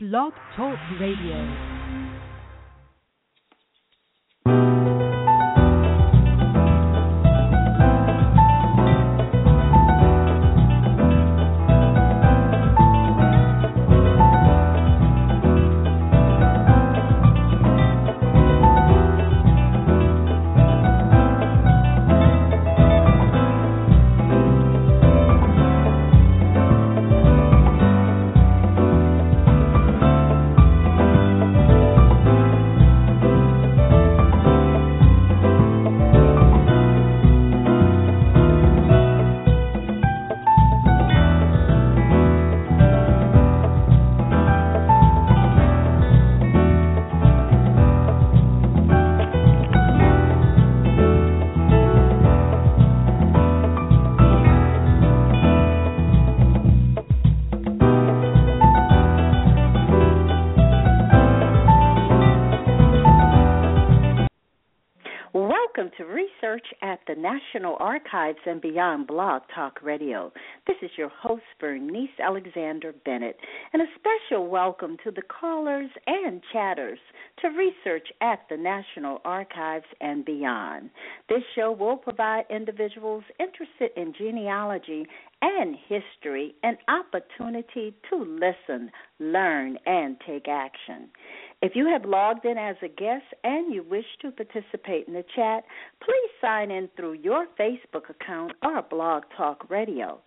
Blog Talk Radio. National Archives and Beyond Blog Talk Radio. This is your host, Bernice Alexander Bennett, and a special welcome to the callers and chatters to research at the National Archives and beyond. This show will provide individuals interested in genealogy and history an opportunity to listen, learn, and take action. If you have logged in as a guest and you wish to participate in the chat, please sign in through your Facebook account or Blog Talk Radio.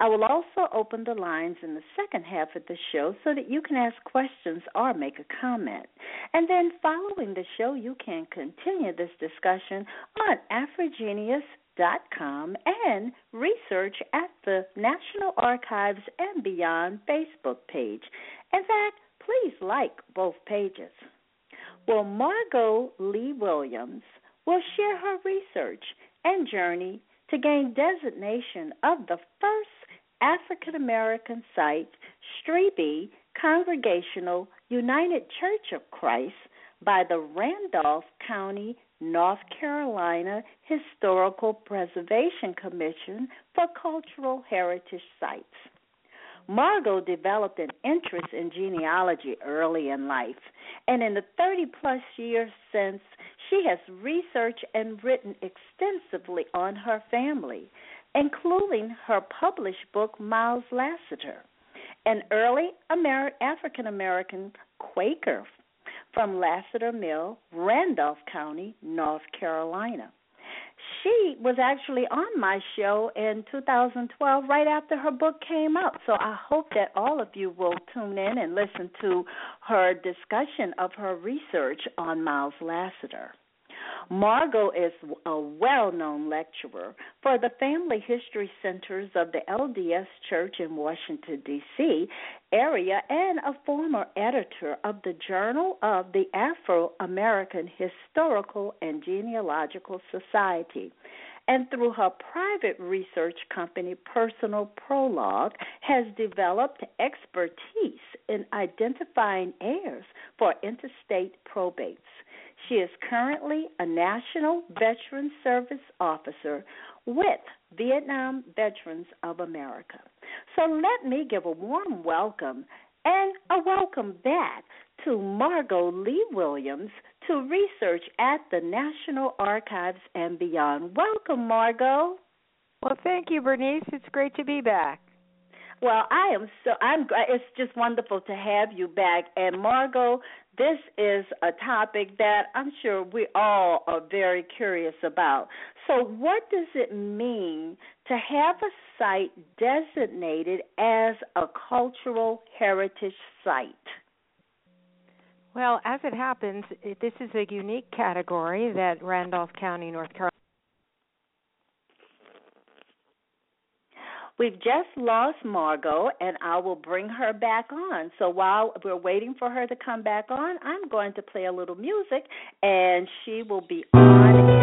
I will also open the lines in the second half of the show so that you can ask questions or make a comment. And then following the show, you can continue this discussion on AfriGeneas.com and research at the National Archives and Beyond Facebook page. In fact, please like both pages. Well, Margo Lee Williams will share her research and journey to gain designation of the first African American site, Strieby Congregational United Church of Christ, by the Randolph County, North Carolina Historical Preservation Commission for Cultural Heritage Sites. Margo developed an interest in genealogy early in life, and in the 30 plus years since, she has researched and written extensively on her family, including her published book, Miles Lassiter, an early Amer- African American Quaker from Lassiter Mill, Randolph County, North Carolina she was actually on my show in 2012 right after her book came out. So I hope that all of you will tune in and listen to her discussion of her research on Miles Lassiter. Margo is a well known lecturer for the Family History Centers of the LDS Church in Washington, D.C. area and a former editor of the Journal of the Afro American Historical and Genealogical Society and through her private research company Personal Prologue has developed expertise in identifying heirs for intestate probates. She is currently a National Veteran Service Officer with Vietnam Veterans of America. So let me give a warm welcome and a welcome back to Margo Lee Williams to research at the National Archives and beyond. Welcome, Margo. Well, thank you, Bernice. It's great to be back. Well, I am so I'm it's just wonderful to have you back and Margo, this is a topic that I'm sure we all are very curious about. So, what does it mean to have a site designated as a cultural heritage site? Well, as it happens, this is a unique category that Randolph County, North Carolina We've just lost Margo, and I will bring her back on. So while we're waiting for her to come back on, I'm going to play a little music, and she will be on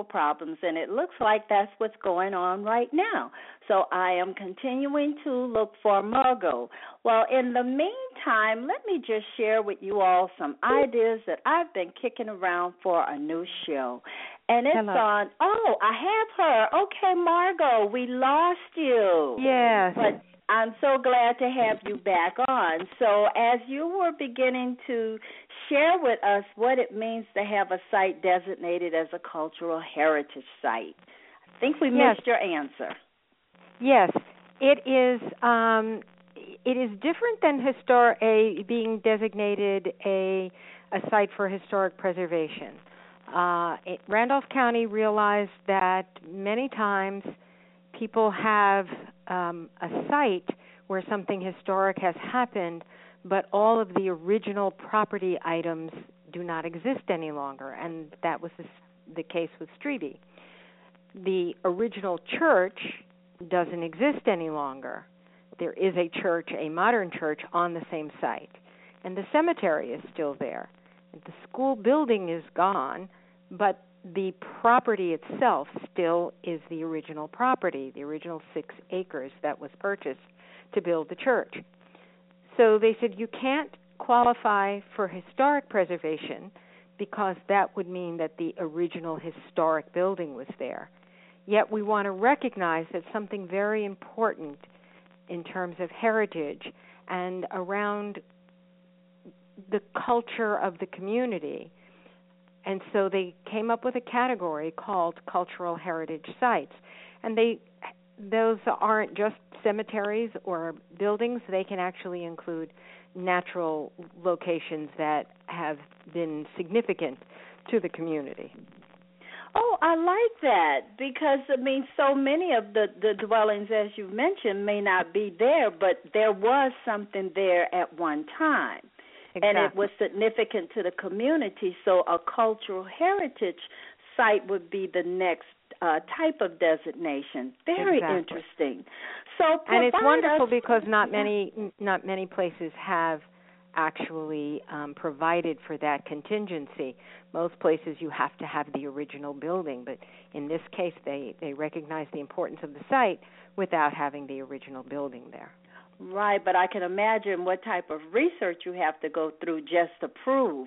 technical problems, and it looks like that's what's going on right now. So I am continuing to look for Margo. Well, in the meantime, let me just share with you all some ideas that I've been kicking around for a new show. And it's Hello. on. Oh, I have her. Okay, Margo, we lost you. Yes. But I'm so glad to have you back on. So, as you were beginning to share with us what it means to have a site designated as a cultural heritage site, I think we Yes. missed your answer. Yes, it is. Um, it is different than histor- a being designated a a site for historic preservation. Uh, it, Randolph County realized that many times people have um, a site where something historic has happened, but all of the original property items do not exist any longer, and that was the, case with Strieby. The original church doesn't exist any longer. There is a church, a modern church, on the same site, and the cemetery is still there. The school building is gone, but the property itself still is the original property, the original six acres that was purchased to build the church. So they said you can't qualify for historic preservation because that would mean that the original historic building was there. Yet we want to recognize that something very important in terms of heritage and around the culture of the community. And so they came up with a category called cultural heritage sites. And they those aren't just cemeteries or buildings, they can actually include natural locations that have been significant to the community. Oh, I like that because I mean, so many of the the dwellings, as you mentioned, may not be there, but there was something there at one time, Exactly. and it was significant to the community. So, a cultural heritage site would be the next uh, type of designation. Very Exactly. interesting. So, and it's wonderful us- because not many not many places have actually um, provided for that contingency. Most places you have to have the original building, but in this case they they recognize the importance of the site without having the original building there. Right, but I can imagine what type of research you have to go through just to prove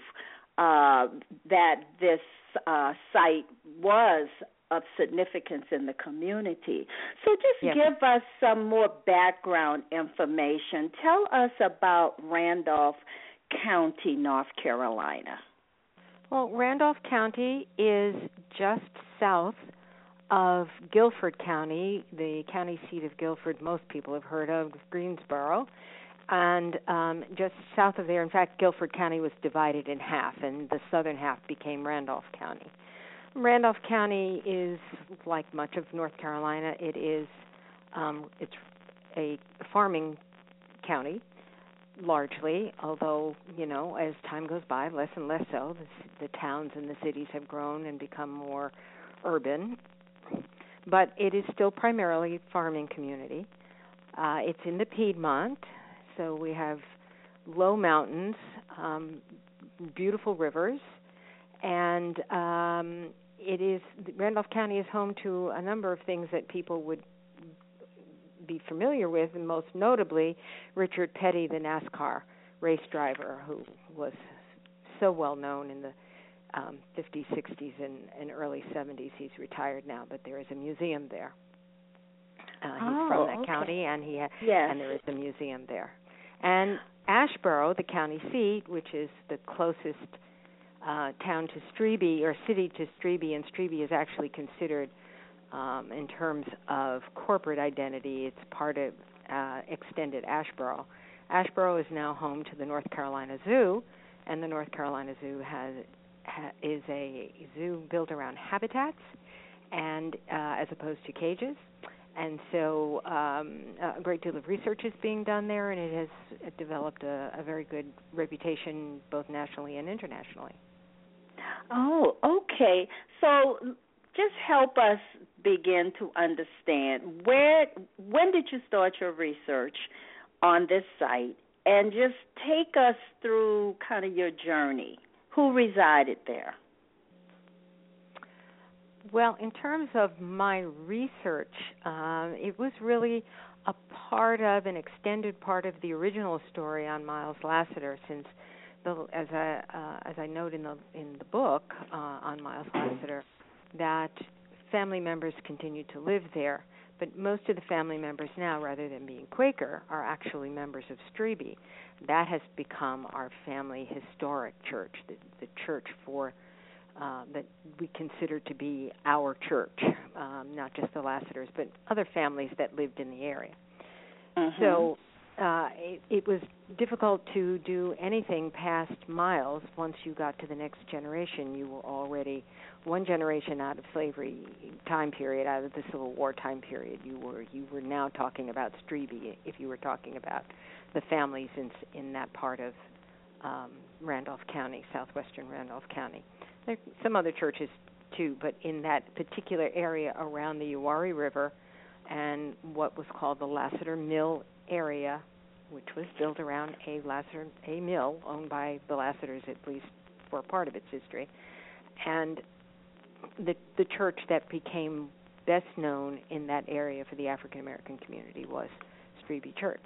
uh, that this uh, site was of significance in the community. So, just give us some more background information. Tell us about Randolph County, North Carolina. Well, Randolph County is just south of Guilford County, the county seat of Guilford. Most people have heard of Greensboro, and um, just south of there. In fact, Guilford County was divided in half, and the southern half became Randolph County. Randolph County is like much of North Carolina. It is um, it's a farming county largely, although you know as time goes by, less and less so. The, the towns and the cities have grown and become more urban, but it is still primarily a farming community. Uh, it's in the Piedmont, so we have low mountains, um, beautiful rivers, and um, it is Randolph County is home to a number of things that people would be familiar with, and most notably Richard Petty, the NASCAR race driver, who was so well known in the um, 50s, 60s, and, and early 70s. He's retired now, but there is a museum there. Uh, he's Oh, from that okay. county, and he ha- Yes. and there is a museum there. And Asheboro, the county seat, which is the closest uh, town to Strieby or city to Strieby, and Strieby is actually considered, um, in terms of corporate identity, it's part of uh, extended Asheboro. Asheboro is now home to the North Carolina Zoo, and the North Carolina Zoo has ha, is a zoo built around habitats, and uh, as opposed to cages. And so, um, a great deal of research is being done there, and it has developed a, a very good reputation both nationally and internationally. Oh, okay. So just help us begin to understand where when did you start your research on this site and just take us through kind of your journey. Who resided there? Well, in terms of my research, um, it was really a part of an extended part of the original story on Miles Lassiter, since the, as I uh, as I note in the in the book uh, on Miles Lassiter, that family members continue to live there, but most of the family members now, rather than being Quaker, are actually members of Strieby. That has become our family historic church, the, the church for uh, that we consider to be our church, um, not just the Lassiters, but other families that lived in the area. Mm-hmm. So uh, it, it was difficult to do anything past Miles. Once you got to the next generation, you were already one generation out of slavery time period, out of the Civil War time period. You were you were now talking about Strieby if you were talking about the families in in that part of um, Randolph County, southwestern Randolph County. There some other churches too, but in that particular area around the Uwharrie River and what was called the Lassiter Mill area, which was built around a Lassiter a mill owned by the Lassiters at least for part of its history, and the the church that became best known in that area for the African American community was Strieby Church.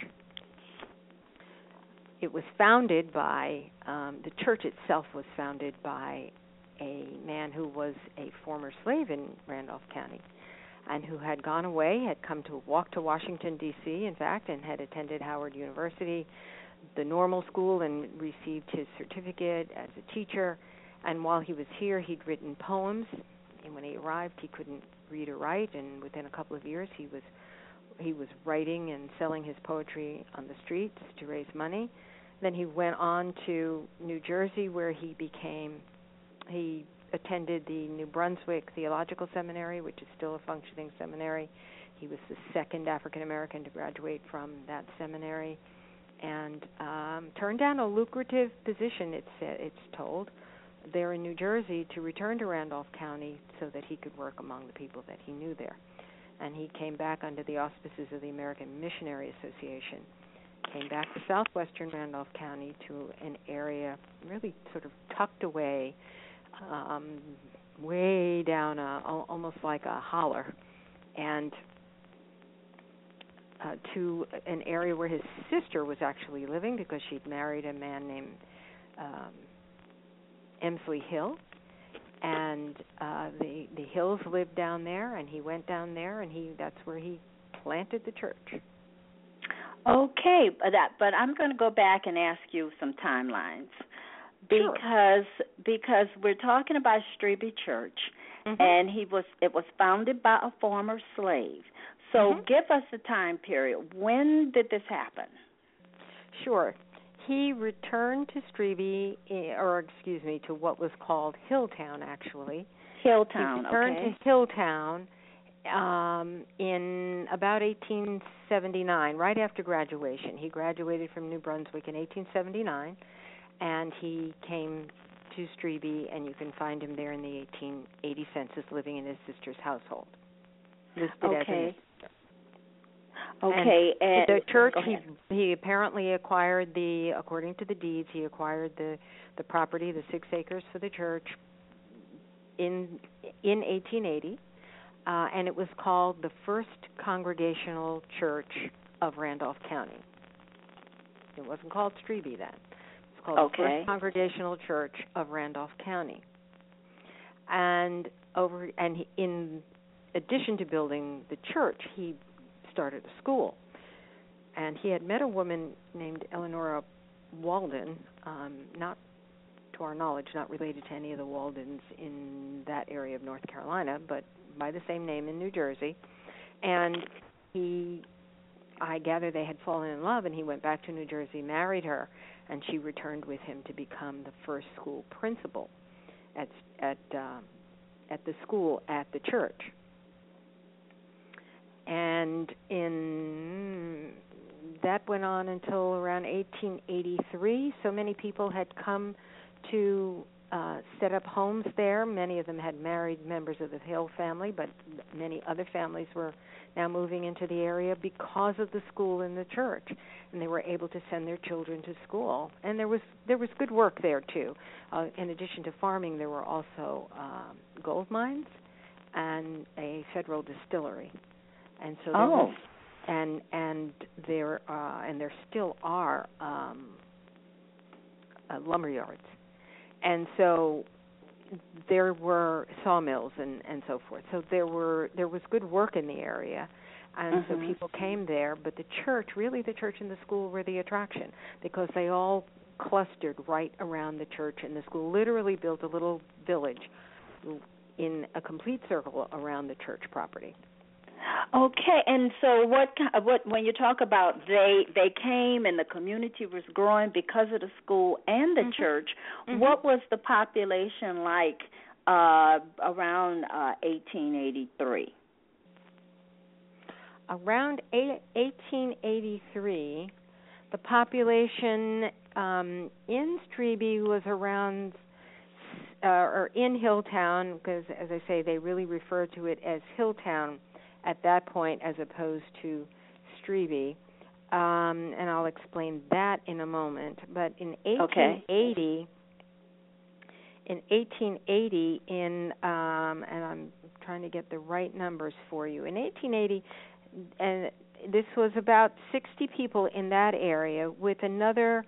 It was founded by um, the church itself was founded by a man who was a former slave in Randolph County and who had gone away, had come to walk to Washington D.C. in fact, and had attended Howard University, the normal school, and received his certificate as a teacher. And while he was here, he'd written poems. And when he arrived, he couldn't read or write, and within a couple of years, he was he was writing and selling his poetry on the streets to raise money. Then he went on to New Jersey, where he became he attended the New Brunswick Theological Seminary, which is still a functioning seminary. He was the second African American to graduate from that seminary, and um, turned down a lucrative position. It's it's told there in New Jersey to return to Randolph County so that he could work among the people that he knew there. And he came back under the auspices of the American Missionary Association. Came back to southwestern Randolph County to an area really sort of tucked away um, way down, a, almost like a holler, and uh, to an area where his sister was actually living because she'd married a man named um, Emsley Hill, and uh, the the Hills lived down there, and he went down there, and he that's where he planted the church. Okay, but that, but I'm going to go back and ask you some timelines because sure. because we're talking about Strieby Church, mm-hmm. and he was it was founded by a former slave. So mm-hmm. give us the time period. When did this happen? Sure. He returned to Strieby, eh, or excuse me, to what was called Hilltown, actually. Hilltown. He returned okay. to Hilltown um, in about 1879, right after graduation. He graduated from New Brunswick in 1879 and he came to Strieby, and you can find him there in the 1880 census, living in his sister's household. Listed okay. As okay, and, and the church he he apparently acquired the according to the deeds he acquired the the property the six acres for the church in in 1880 uh, and it was called the First Congregational Church of Randolph County. It wasn't called Strieby then called okay. the First Congregational Church of Randolph County. And over and he, in addition to building the church, he started a school. And he had met a woman named Eleanora Walden, um, not to our knowledge, not related to any of the Waldens in that area of North Carolina, but by the same name in New Jersey. And he, I gather they had fallen in love, and he went back to New Jersey, married her, and she returned with him to become the first school principal at at uh, at the school at the church. And in that went on until around 1883. So many people had come to uh, set up homes there. Many of them had married members of the Hill family, but many other families were now moving into the area because of the school and the church, and they were able to send their children to school. And there was there was good work there too. Uh, in addition to farming, there were also um, gold mines and a federal distillery. And so there oh. was, and and there uh, and there still are um, uh, lumber yards, and so there were sawmills and and so forth. So there were there was good work in the area, and mm-hmm. so people came there. But the church, really, the church and the school were the attraction because they all clustered right around the church and the school. Literally built a little village in a complete circle around the church property. Okay, and so what what when you talk about they they came and the community was growing because of the school and the mm-hmm. church, mm-hmm. what was the population like uh around uh 1883? Around 1883, the population um in Strieby was around uh, or in Hilltown because as I say they really refer to it as Hilltown at that point as opposed to Strieby. Um, and I'll explain that in a moment. But in 1880, okay. in 1880, in um, and I'm trying to get the right numbers for you. In 1880, and this was about 60 people in that area, with another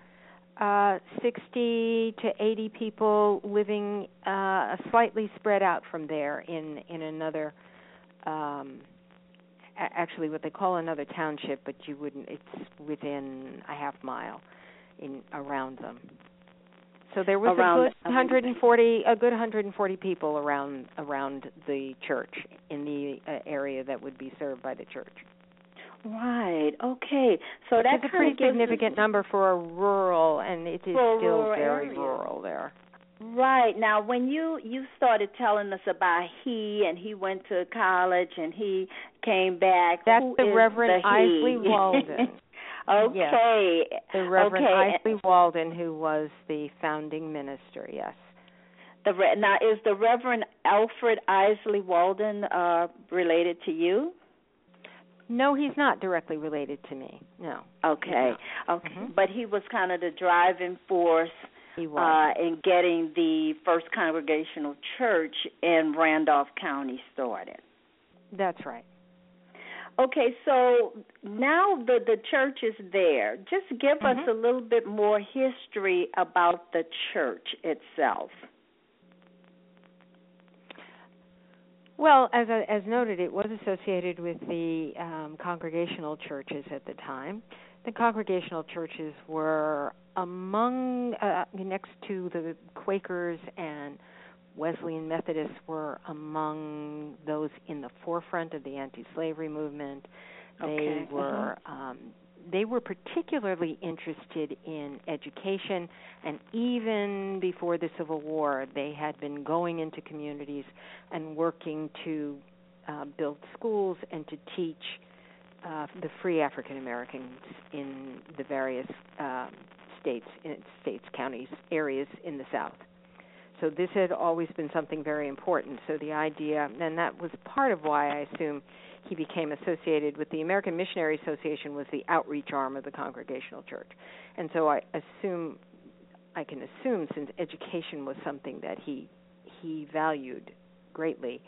uh, 60 to 80 people living uh, slightly spread out from there in in another um, actually what they call another township, but you wouldn't. It's within a half mile in around them. So there was around, a good 140 a good 140 people around around the church in the uh, area that would be served by the church. Right. Okay. So that's a pretty significant number for a rural, and it is still very area. rural there. Right. Now when you you started telling us about he and he went to college and he came back. That's Who the Reverend the Islay Walden. okay. Yes. The Reverend okay. Islay Walden who was the founding minister, yes. The now is the Reverend Alfred Islay Walden uh related to you? No, he's not directly related to me. No. Okay. Okay. Mm-hmm. But he was kind of the driving force he was. Uh, in getting the First Congregational Church in Randolph County started. That's right. Okay, so now the the church is there. Just give mm-hmm. us a little bit more history about the church itself. Well, as as noted, it was associated with the um, congregational churches at the time. The congregational churches were among uh, next to the Quakers and Wesleyan Methodists were among those in the forefront of the anti-slavery movement. Okay. They were uh-huh. um, they were particularly interested in education, and even before the Civil War, they had been going into communities and working to uh, build schools and to teach uh, the free African Americans in the various um, states, states, counties, areas in the South. So this had always been something very important. So the idea, and that was part of why I assume he became associated with the American Missionary Association was the outreach arm of the Congregational Church. And so I assume I can assume since education was something that he he valued greatly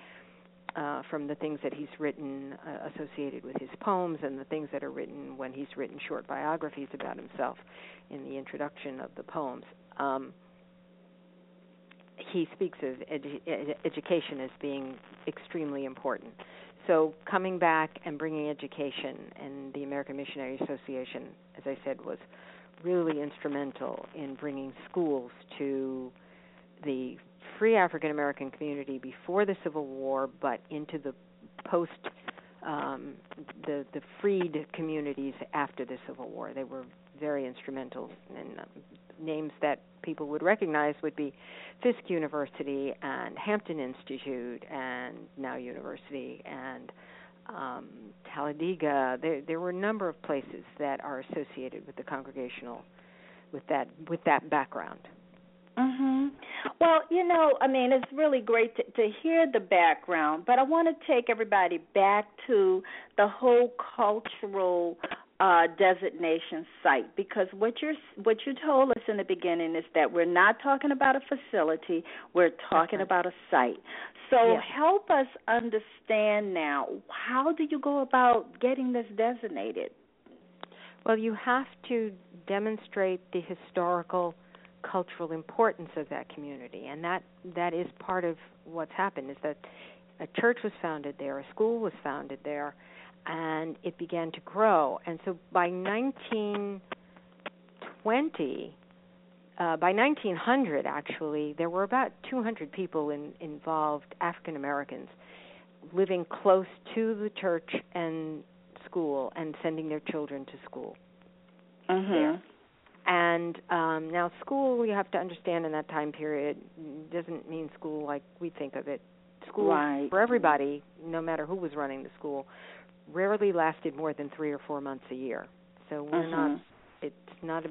uh, from the things that he's written uh, associated with his poems and the things that are written when he's written short biographies about himself in the introduction of the poems. Um, he speaks of edu- education as being extremely important. So coming back and bringing education, and the American Missionary Association, as I said, was really instrumental in bringing schools to the free African American community before the Civil War, but into the post um, the the freed communities after the Civil War. They were very instrumental, and um, names that people would recognize would be Fisk University and Hampton Institute, and now University and um, Talladega. There there were a number of places that are associated with the congregational, with that with that background. Mhm. Well, you know, I mean, it's really great to, to hear the background, but I want to take everybody back to the whole cultural uh, designation site because what you're what you told us in the beginning is that we're not talking about a facility, we're talking right. about a site. So yes. help us understand now how do you go about getting this designated? Well, you have to demonstrate the historical cultural importance of that community and that that is part of what's happened is that a church was founded there, a school was founded there, and it began to grow. And so by 1920, uh, by 1900, actually, there were about 200 people in, involved, African Americans, living close to the church and school and sending their children to school. Mm-hmm. There. And um, now, school, you have to understand in that time period, doesn't mean school like we think of it. School right. for everybody, no matter who was running the school, rarely lasted more than three or four months a year. So we're mm-hmm. not. It's not a,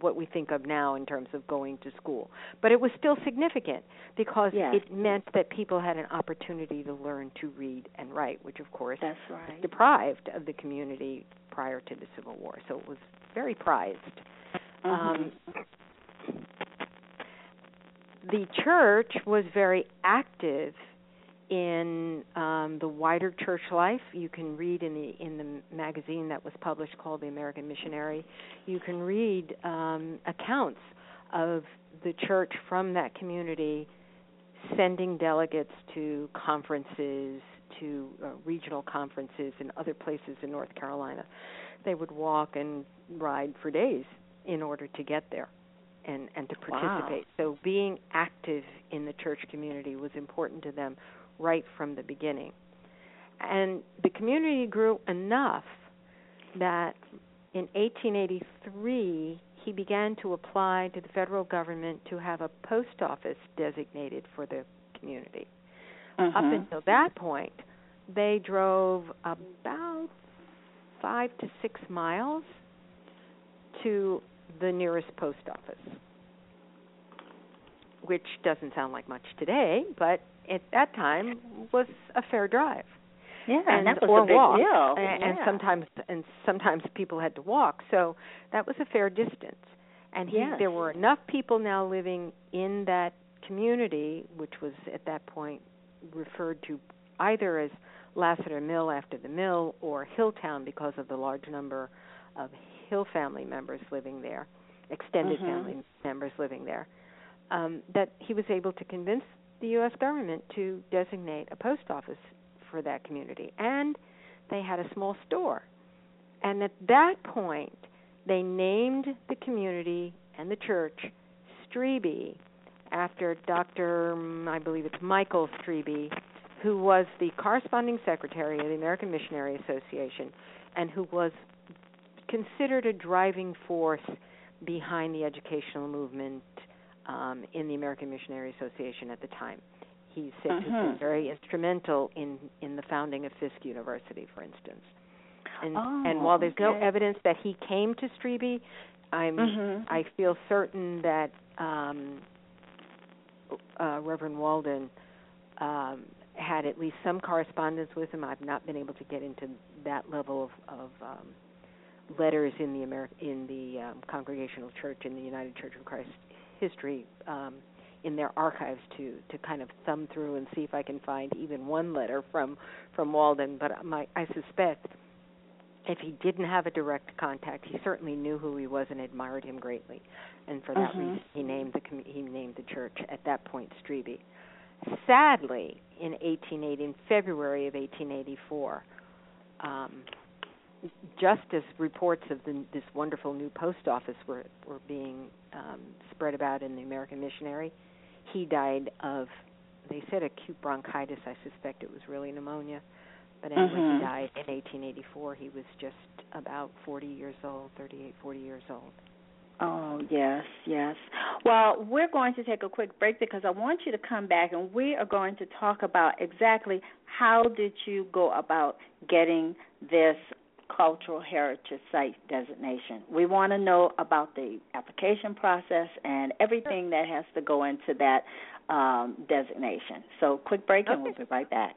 what we think of now in terms of going to school, but it was still significant because yes. it meant that people had an opportunity to learn to read and write, which of course That's right. deprived of the community prior to the Civil War. So it was very prized. Mm-hmm. Um, the church was very active in um, the wider church life. You can read in the in the magazine that was published called The American Missionary. You can read um, accounts of the church from that community sending delegates to conferences, to uh, regional conferences in other places in North Carolina. They would walk and ride for days in order to get there and and to participate. Wow. So being active in the church community was important to them right from the beginning. And the community grew enough that in 1883 he began to apply to the federal government to have a post office designated for the community. Mm-hmm. Up until that point, they drove about five to six miles to the nearest post office, which doesn't sound like much today, but at that time was a fair drive. Yeah, and that was or a big walk, deal. and, and sometimes and sometimes people had to walk, so that was a fair distance. And he, Yes. there were enough people now living in that community, which was at that point referred to either as Lassiter Mill after the mill or Hilltown because of the large number of Hill family members living there, extended Mhm. family members living there, um, that he was able to convince the U.S. government to designate a post office for that community. And they had a small store. And at that point, they named the community and the church Strieby after Dr. I believe it's Michael Strieby, who was the corresponding secretary of the American Missionary Association and who was considered a driving force behind the educational movement um, in the American Missionary Association at the time. He said to have Mhm. been very instrumental in in the founding of Fisk University, for instance. And Oh, and while there's no evidence that he came to Strieby, I'm Mhm. I feel certain that um, uh, Reverend Walden um, had at least some correspondence with him. I've not been able to get into that level of, of um, letters in the Ameri- in the um, Congregational Church in the United Church of Christ history um, in their archives to to kind of thumb through and see if I can find even one letter from from Walden. But my I suspect if he didn't have a direct contact, he certainly knew who he was and admired him greatly, and for that Mhm. reason, he named the com- he named the church at that point Strieby. Sadly, in 1880, in February of 1884, um, just as reports of the, this wonderful new post office were were being um, spread about in the American Missionary, he died of. They said acute bronchitis. I suspect it was really pneumonia. But anyway, Mhm. he died in 1884. He was just about 40 years old, 38, 40 years old. Oh, yes, yes. Well, we're going to take a quick break because I want you to come back and we are going to talk about exactly how did you go about getting this cultural heritage site designation. We want to know about the application process and everything that has to go into that um, designation. So, quick break and we'll be right back.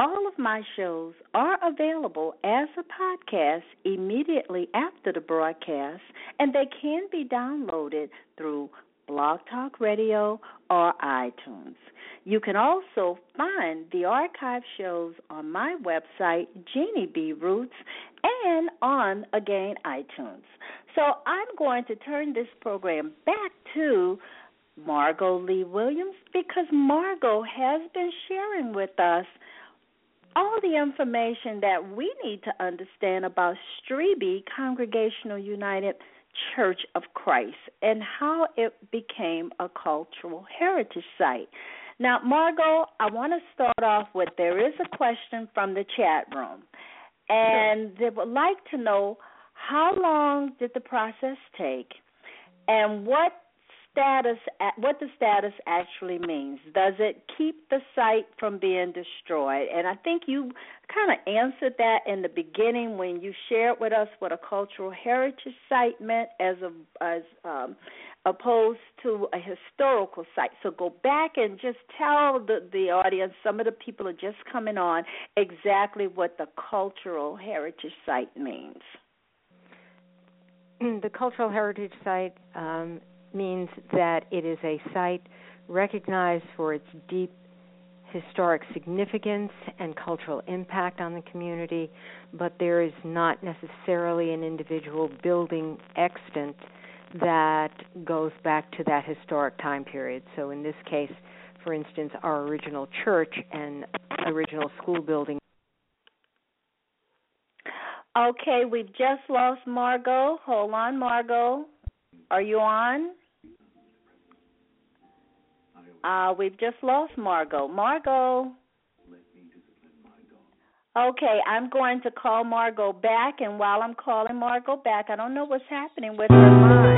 All of my shows are available as a podcast immediately after the broadcast, and they can be downloaded through Blog Talk Radio or iTunes. You can also find the archive shows on my website, Jeannie B. Roots, and on, again, iTunes. So I'm going to turn this program back to Margo Lee Williams because Margo has been sharing with us all the information that we need to understand about Strieby Congregational United Church of Christ and how it became a cultural heritage site. Now, Margo, I want to start off with there is a question from the chat room, and they would like to know how long did the process take, and what status what the status actually means. Does it keep the site from being destroyed? And I think you kind of answered that in the beginning when you shared with us what a cultural heritage site meant as a as um, opposed to a historical site. So go back and just tell the the audience, some of the people are just coming on, exactly what the cultural heritage site means. The cultural heritage site um, means that it is a site recognized for its deep historic significance and cultural impact on the community, but there is not necessarily an individual building extant that goes back to that historic time period. So, in this case, for instance, our original church and original school building. Okay, we've just lost Margo. Hold on, Margo. Are you on? Uh, we've just lost Margo. Margo. Okay, I'm going to call Margo back, and while I'm calling Margo back, I don't know what's happening with her line.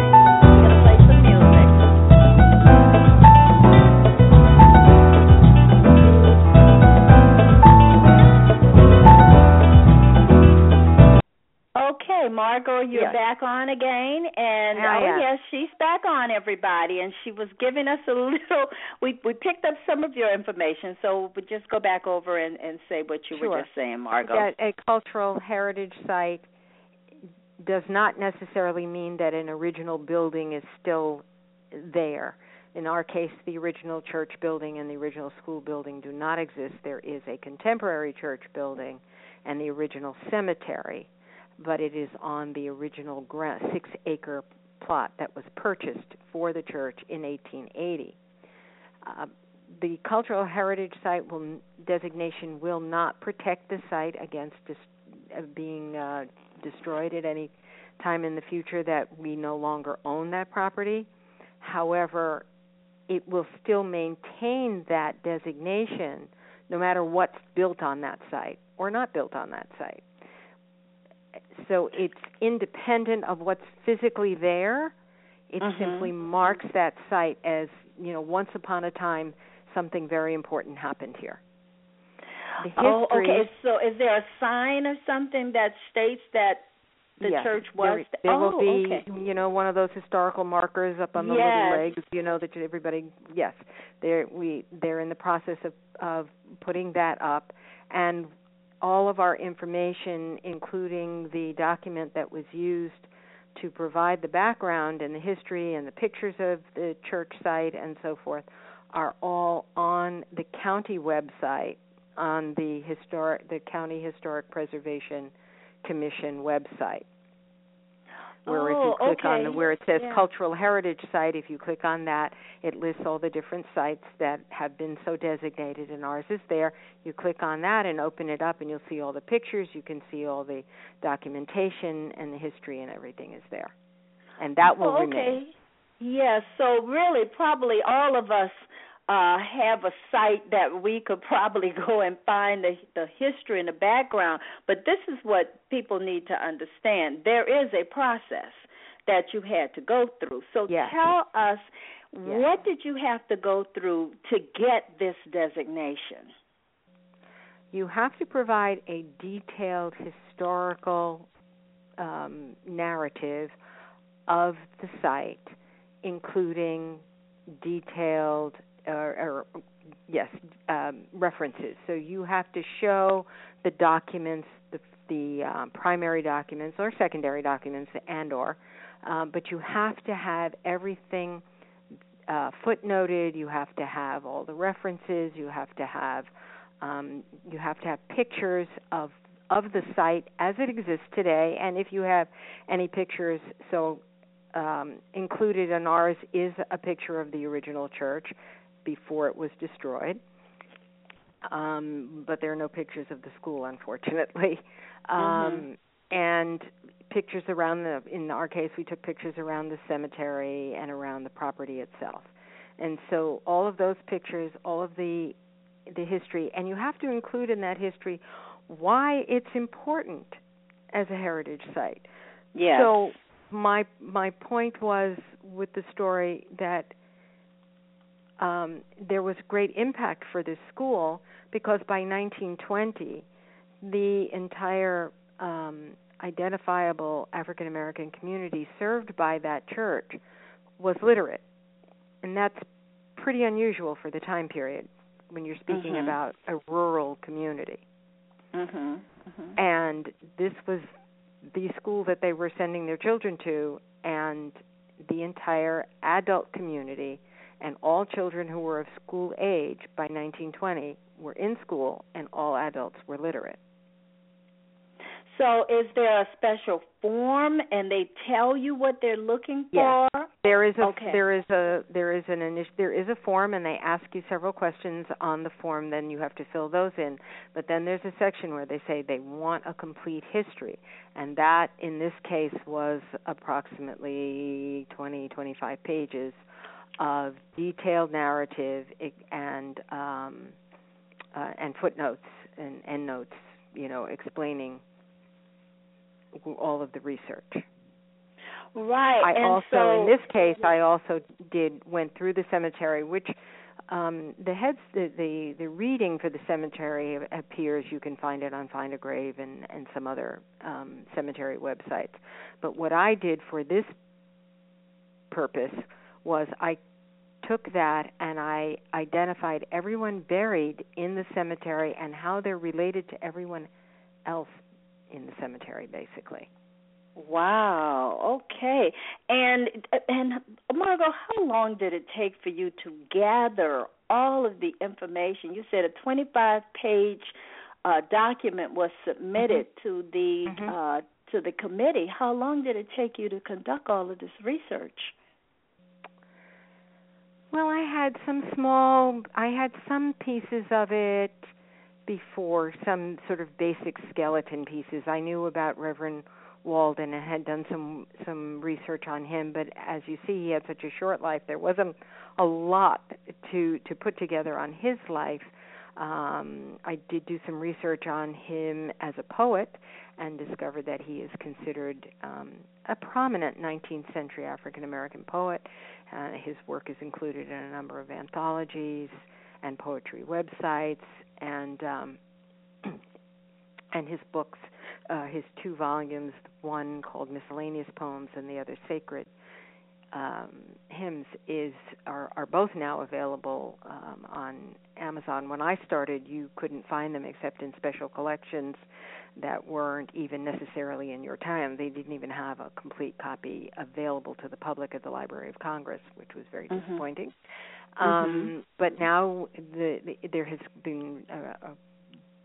Okay, Margo, you're yes. back on again, and I oh am. yes, she's back on everybody, and she was giving us a little. We we picked up some of your information, so we'll just go back over and and say what you Sure. were just saying, Margo. That a cultural heritage site does not necessarily mean that an original building is still there. In our case, the original church building and the original school building do not exist. There is a contemporary church building and the original cemetery, but it is on the original gra- six acre plot that was purchased for the church in 1880. Uh, the cultural heritage site will, designation will not protect the site against dis, uh, being uh, destroyed at any time in the future that we no longer own that property. However, it will still maintain that designation no matter what's built on that site or not built on that site. So it's independent of what's physically there. It Mhm. simply marks that site as, you know, once upon a time something very important happened here. Oh, okay. So, is there a sign or something that states that the Yes, church there- was? There, oh, will be, okay. you know, one of those historical markers up on the Yes. little legs. You know that everybody. Yes, they're we they're in the process of of putting that up, and all of our information, including the document that was used to provide the background and the history and the pictures of the church site and so forth, are all on the county website on the historic the county historic preservation commission website where if you Oh, click on the where it says Yeah. cultural heritage site if you click on that it lists all the different sites that have been so designated and ours is there you click on that and open it up and you'll see all the pictures you can see all the documentation and the history and everything is there and that will Oh, okay. remain Yes. so really, probably all of us uh, have a site that we could probably go and find the, the history and the background. But this is what people need to understand: there is a process that you had to go through. So yes. tell us, yes. what did you have to go through to get this designation? You have to provide a detailed historical um, narrative of the site, including detailed or, or yes um, references. So you have to show the documents, the, the um, primary documents or secondary documents, and or, um, but you have to have everything uh, footnoted. You have to have all the references. You have to have um, you have to have pictures of of the site as it exists today, and if you have any pictures, so um, included in ours is a picture of the original church before it was destroyed. Um, but there are no pictures of the school, unfortunately. Um, mm-hmm. And pictures around the, in our case, we took pictures around the cemetery and around the property itself. And so all of those pictures, all of the the history, and you have to include in that history why it's important as a heritage site. Yes. So my my point was with the story that um, there was great impact for this school because by 1920 the entire um, identifiable African American community served by that church was literate, and that's pretty unusual for the time period when you're speaking mm-hmm. about a rural community. Mm-hmm. Mm-hmm. And this was the school that they were sending their children to, and the entire adult community and all children who were of school age by 1920 were in school, and all adults were literate. So, is there a special form, and they tell you what they're looking for? Yes. There is a okay. there is a there is an init- there is a form, and they ask you several questions on the form. Then you have to fill those in. But then there's a section where they say they want a complete history, and that in this case was approximately 20 25 pages of detailed narrative and um, uh, and footnotes and endnotes, you know, explaining all of the research. Right. I and also, so, in this case, I also did went through the cemetery, which um, the heads the, the the reading for the cemetery appears. You can find it on Find a Grave and and some other um, cemetery websites. But what I did for this purpose was I took that and I identified everyone buried in the cemetery and how they're related to everyone else in the cemetery basically. Wow. Okay. And and Margo, how long did it take for you to gather all of the information? You said a 25-page uh, document was submitted mm-hmm. to the mm-hmm. uh, to the committee. How long did it take you to conduct all of this research? Well, I had some small I had some pieces of it before some sort of basic skeleton pieces. I knew about Reverend Walden and had done some some research on him, but as you see, he had such a short life. There wasn't a lot to to put together on his life. Um, I did do some research on him as a poet and discovered that he is considered um, a prominent 19th century African American poet. Uh, his work is included in a number of anthologies and poetry websites, and um, and his books, uh, his two volumes, one called Miscellaneous Poems and the other Sacred um, Hymns, is are are both now available um, on Amazon. When I started, you couldn't find them except in special collections that weren't even necessarily in your time. They didn't even have a complete copy available to the public at the Library of Congress, which was very mm-hmm. disappointing. Mm-hmm. Um, but now the, the, there has been a, a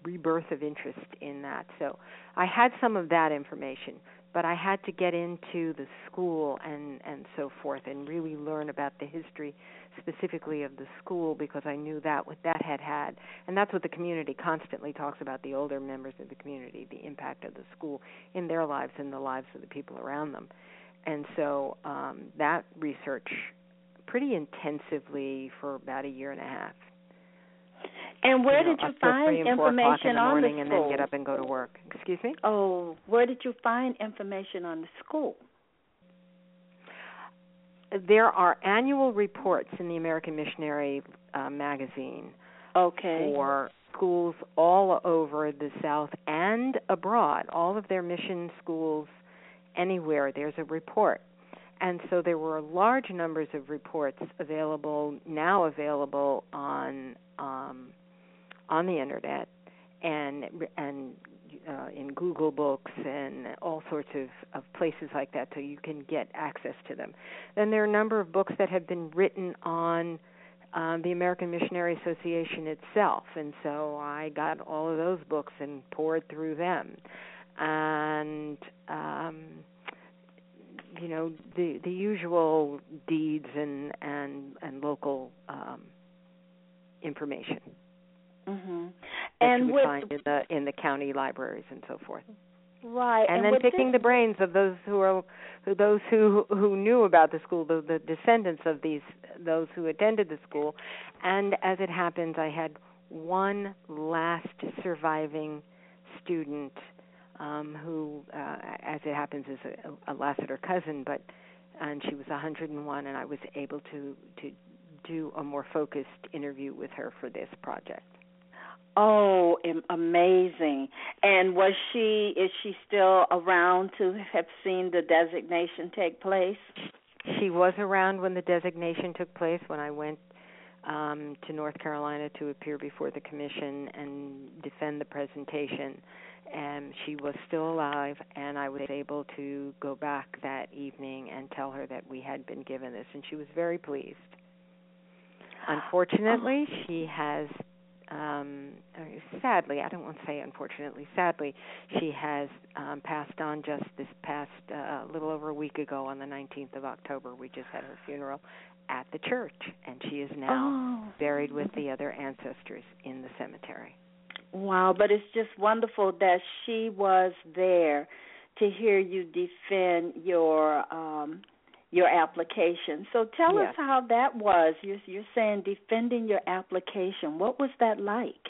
rebirth of interest in that. So I had some of that information, but I had to get into the school and and so forth and really learn about the history specifically of the school because I knew that what that had had and that's what the community constantly talks about the older members of the community the impact of the school in their lives and the lives of the people around them and so um, that research pretty intensively for about a year and a half. And where you know, did you find three and four o'clock information in the on morning the and school? then get up and go to work? Excuse me. Oh, where did you find information on the school? There are annual reports in the American Missionary uh, magazine Okay. for schools all over the South and abroad, all of their mission schools anywhere. There's a report. And so there were large numbers of reports available now available on um, on the internet and and uh, in Google Books and all sorts of, of places like that, so you can get access to them. Then there are a number of books that have been written on um, the American Missionary Association itself, and so I got all of those books and poured through them, and um, you know the the usual deeds and and and local um, information Mhm. that And with find in the in the county libraries and so forth. right, And, then picking this, the brains of those who are who those who who knew about the school, the, the descendants of these those who attended the school. And as it happens, I had one last surviving student um, who, uh, as it happens, is a, a Lassiter cousin, but and she was 101, and I was able to to do a more focused interview with her for this project. Oh, amazing! And was she? Is she still around to have seen the designation take place? She was around when the designation took place when I went um, to North Carolina to appear before the commission and defend the presentation. And she was still alive, and I was able to go back that evening and tell her that we had been given this, and she was very pleased. Unfortunately, she has, um, sadly, I don't want to say unfortunately, sadly, she has um, passed on just this past uh, little over a week ago on the 19th of October. We just had her funeral at the church, and she is now Oh, buried with the other ancestors in the cemetery. wow! But it's just wonderful that she was there to hear you defend your um your application. So tell Yes. us how that was. You're you're saying defending your application. What was that like?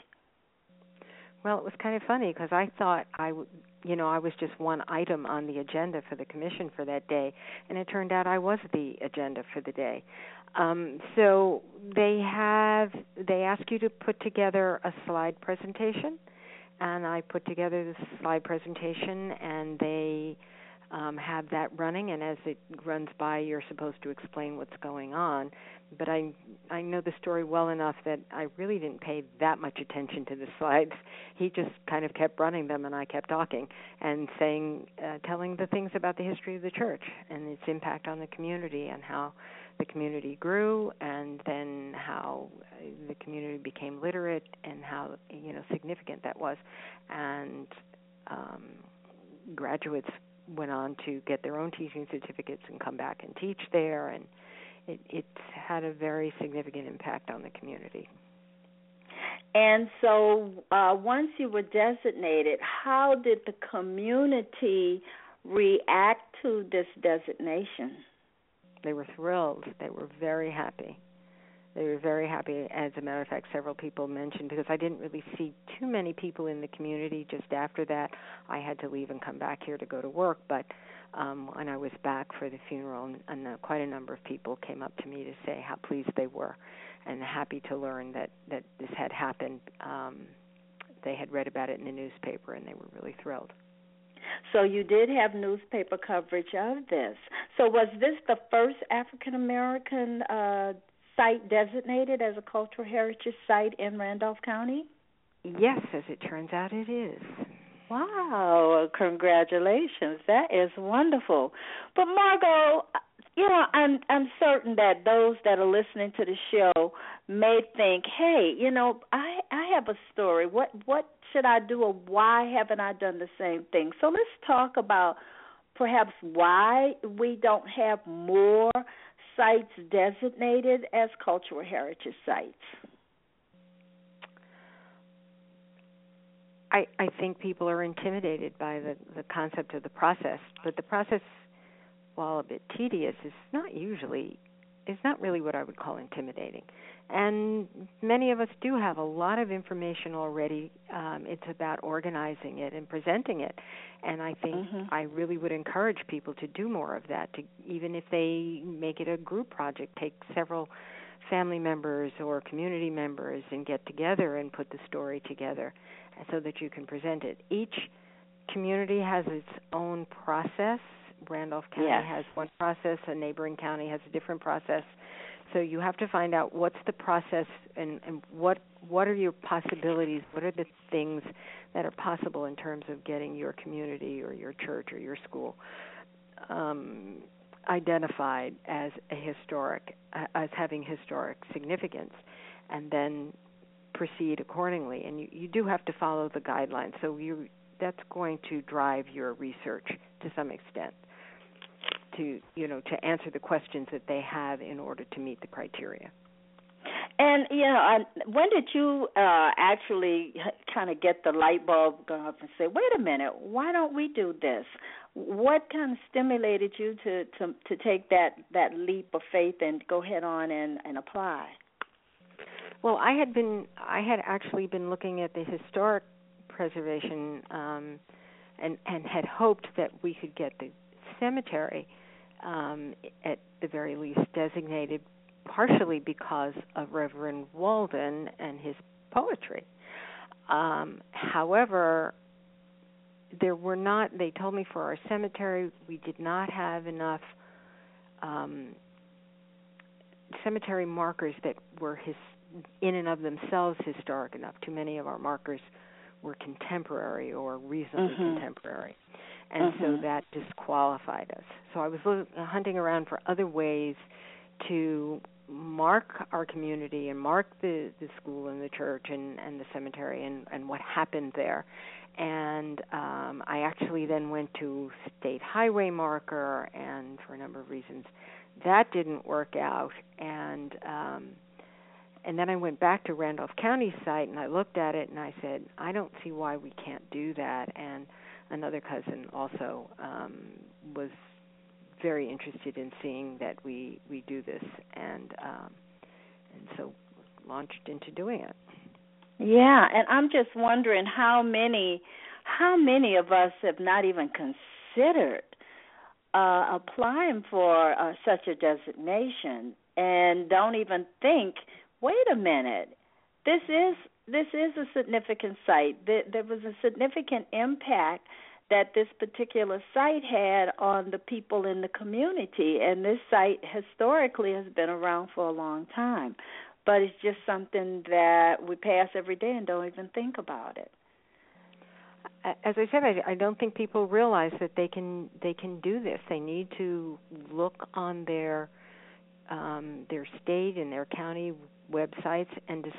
Well, it was kind of funny because I thought I, you know, I was just one item on the agenda for the commission for that day, and it turned out I was the agenda for the day. Um, so they have they ask you to put together a slide presentation, and I put together this slide presentation, and they um, have that running, and as it runs by, you're supposed to explain what's going on. But I I know the story well enough that I really didn't pay that much attention to the slides. He just kind of kept running them, and I kept talking and saying, uh, telling the things about the history of the church and its impact on the community, and how the community grew, and then how uh, the community became literate, and how you know significant that was, and um, graduates went on to get their own teaching certificates and come back and teach there and it it's had a very significant impact on the community. And so, uh, once you were designated, how did the community react to this designation? They were thrilled. They were very happy. They were very happy. As a matter of fact, several people mentioned because I didn't really see too many people in the community. Just after that, I had to leave and come back here to go to work. But um, when I was back for the funeral, and, and uh, quite a number of people came up to me to say how pleased they were and happy to learn that that this had happened. Um, they had read about it in the newspaper, and they were really thrilled. So you did have newspaper coverage of this. So was this the first African American uh, site designated as a cultural heritage site in Randolph County? Yes, as it turns out, it is. Wow, congratulations. That is wonderful. But Margo, you know, I'm I'm certain that those that are listening to the show may think, "Hey, you know, I I have a story. What what should I do or why haven't I done the same thing?" So let's talk about perhaps why we don't have more sites designated as cultural heritage sites. I, I think people are intimidated by the, the concept of the process, but the process, while a bit tedious, is not usually is not really what I would call intimidating. And many of us do have a lot of information already. Um, it's about organizing it and presenting it. And I think mm-hmm. I really would encourage people to do more of that. To even if they make it a group project, take several family members or community members and get together and put the story together so that you can present it. Each community has its own process. Randolph County yes. has one process, a neighboring county has a different process. So you have to find out what's the process and, and what what are your possibilities, what are the things that are possible in terms of getting your community or your church or your school um, identified as a historic as having historic significance and then proceed accordingly and you, you do have to follow the guidelines so you that's going to drive your research to some extent to you know to answer the questions that they have in order to meet the criteria and you know, when did you uh actually kind of get the light bulb go up and say, "Wait a minute, why don't we do this?" What kind of stimulated you to to to take that that leap of faith and go head on and and apply? Well, I had been I had actually been looking at the historic preservation um and and had hoped that we could get the cemetery um at the very least designated partially because of Reverend Walden and his poetry. Um, however, there were not, they told me for our cemetery, we did not have enough um, cemetery markers that were his, in and of themselves historic enough. Too many of our markers were contemporary or reasonably mm-hmm. contemporary. And mm-hmm. so that disqualified us. So I was hunting around for other ways to mark our community and mark the the school and the church and and the cemetery and and what happened there and um I actually then went to state highway marker and for a number of reasons that didn't work out and um and then I went back to Randolph County site and I looked at it and I said I don't see why we can't do that and another cousin also um was very interested in seeing that we we do this and um and so launched into doing it. Yeah and i'm just wondering how many how many of us have not even considered uh applying for uh, such a designation and don't even think wait a minute this is this is a significant site there, was a significant impact that this particular site had on the people in the community. And this site historically has been around for a long time, but it's just something that we pass every day and don't even think about it. As I said, I, I don't think people realize that they can they can do this. They need to look on their um, their state and their county websites and just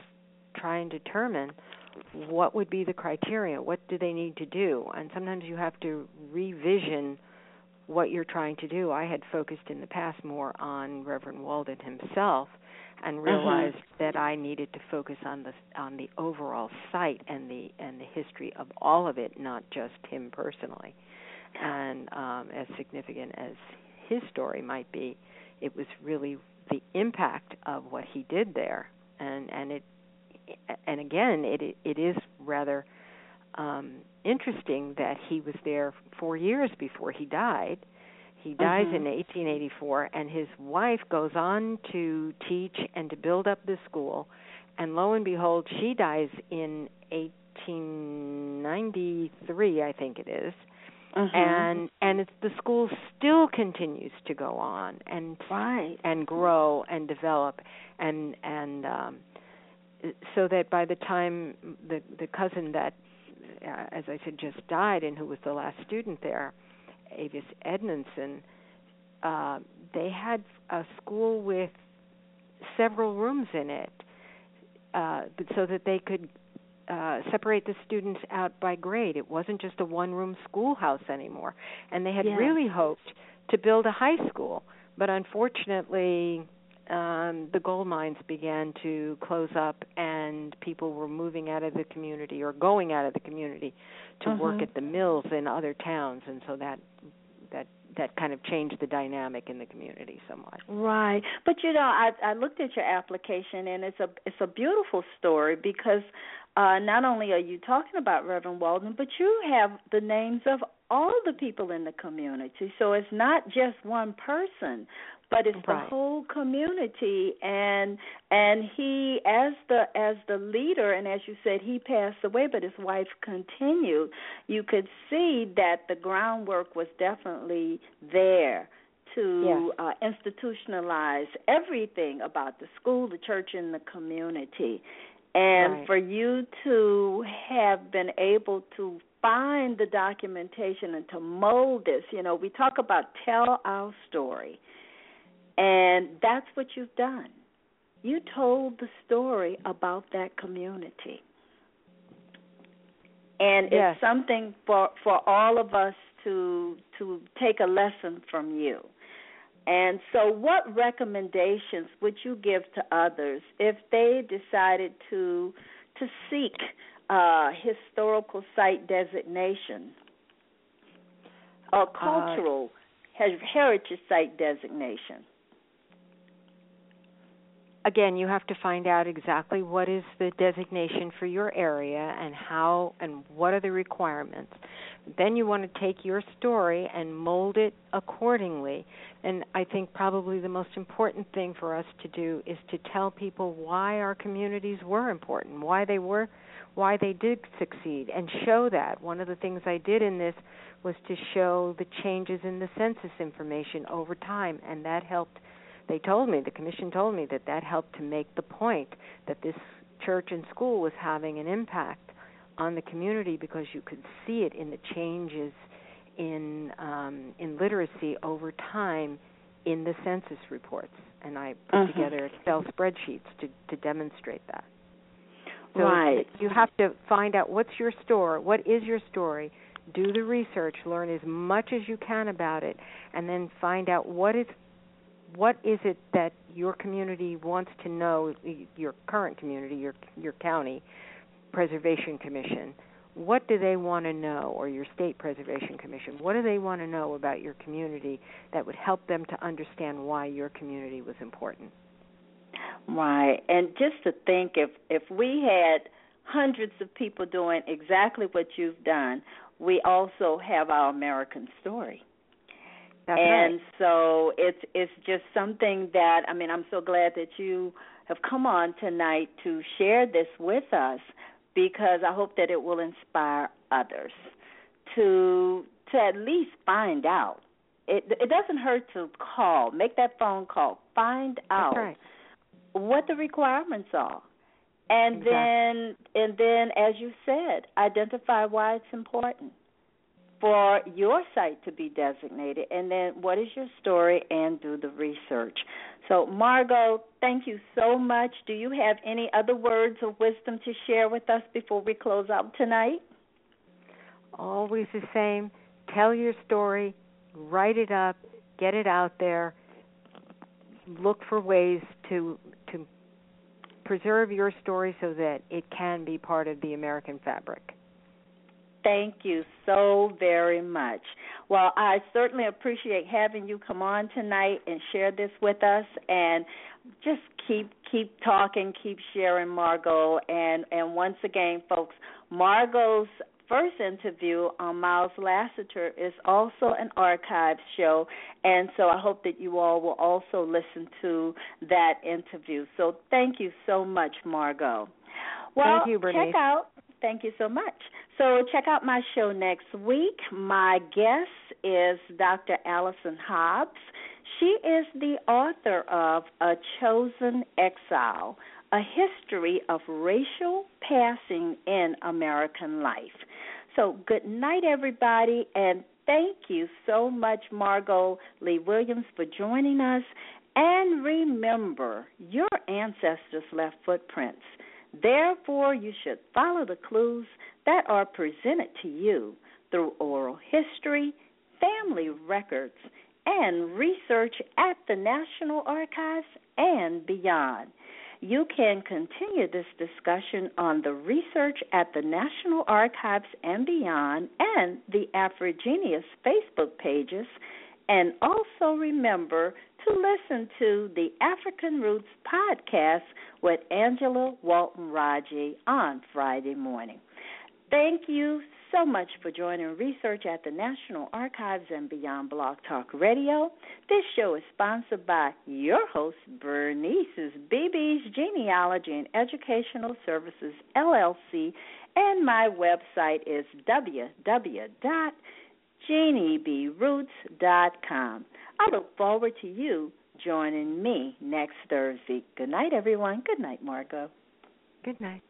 try and determine what would be the criteria? What do they need to do? And sometimes you have to revision what you're trying to do. I had focused in the past more on Reverend Walden himself and Mm-hmm. realized that I needed to focus on the on the overall site and the and the history of all of it, not just him personally. And um, as significant as his story might be, it was really the impact of what he did there, and and it and again, it it is rather um, interesting that he was there four years before he died. He dies mm-hmm. in 1884, and his wife goes on to teach and to build up the school. And lo and behold, she dies in 1893, I think it is. Mm-hmm. And and it's, the school still continues to go on and right. and grow and develop and and um, so that by the time the the cousin that uh, as I said just died and who was the last student there, Avis Edmondson, uh, they had a school with several rooms in it, uh, so that they could uh, separate the students out by grade. It wasn't just a one-room schoolhouse anymore, and they had yeah. really hoped to build a high school, but unfortunately um, the gold mines began to close up and people were moving out of the community or going out of the community to uh-huh. work at the mills in other towns and so that that that kind of changed the dynamic in the community somewhat. Right, but you know, I I looked at your application and it's a it's a beautiful story because uh, not only are you talking about Reverend Walden, but you have the names of all the people in the community. So it's not just one person, but it's right. the whole community and and he as the as the leader and as you said he passed away but his wife continued you could see that the groundwork was definitely there to yes. uh, institutionalize everything about the school the church and the community and right. for you to have been able to find the documentation and to mold this you know we talk about tell our story and that's what you've done. You told the story about that community. And yes. it's something for for all of us to to take a lesson from you. And so what recommendations would you give to others if they decided to to seek uh, historical site designation or cultural uh, heritage site designation? again, you have to find out exactly what is the designation for your area and how and what are the requirements. Then you want to take your story and mold it accordingly. And I think probably the most important thing for us to do is to tell people why our communities were important, why they were why they did succeed and show that. One of the things I did in this was to show the changes in the census information over time and that helped they told me, the commission told me that that helped to make the point that this church and school was having an impact on the community because you could see it in the changes in um, in literacy over time in the census reports, and I put uh-huh. together Excel spreadsheets to to demonstrate that. So right. You have to find out what's your story, what is your story, do the research, learn as much as you can about it, and then find out what is what is it that your community wants to know your current community your your county preservation commission. What do they want to know or your state preservation commission? What do they want to know about your community that would help them to understand why your community was important right and just to think if if we had hundreds of people doing exactly what you've done we also have our american story that's and right. so it's it's just something that I mean I'm so glad that you have come on tonight to share this with us because I hope that it will inspire others to to at least find out. It it doesn't hurt to call, make that phone call, find out right. What the requirements are. And exactly. then and then as you said, identify why it's important for your site to be designated and then what is your story and do the research. So Margo, thank you so much. Do you have any other words of wisdom to share with us before we close out tonight? Always the same. Tell your story, write it up, get it out there. Look for ways to to preserve your story so that it can be part of the American fabric. Thank you so very much. Well, I certainly appreciate having you come on tonight and share this with us and just keep keep talking, keep sharing Margo and and once again folks, Margo's first interview on Miles Lassiter is also an archive show, and so I hope that you all will also listen to that interview. So thank you so much, Margo. Well, thank you, Bernice. check out. Thank you so much. So check out my show next week. My guest is Dr. Allyson Hobbs. She is the author of A Chosen Exile, a history of racial passing in American life. So, good night, everybody, and thank you so much, Margo Lee Williams, for joining us. And remember, your ancestors left footprints. Therefore, you should follow the clues that are presented to you through oral history, family records, and research at the National Archives and beyond. You can continue this discussion on the research at the National Archives and beyond and the AfriGeneas Facebook pages And also remember to listen to the African Roots podcast with Angela Walton Raji on Friday morning. Thank you so much for joining research at the National Archives and Beyond Blog Talk Radio. This show is sponsored by your host, Bernice's BB's Genealogy and Educational Services, LLC, and my website is www.jeanniebroots.com. I look forward to you joining me next Thursday. Good night, everyone. Good night, Margo. Good night.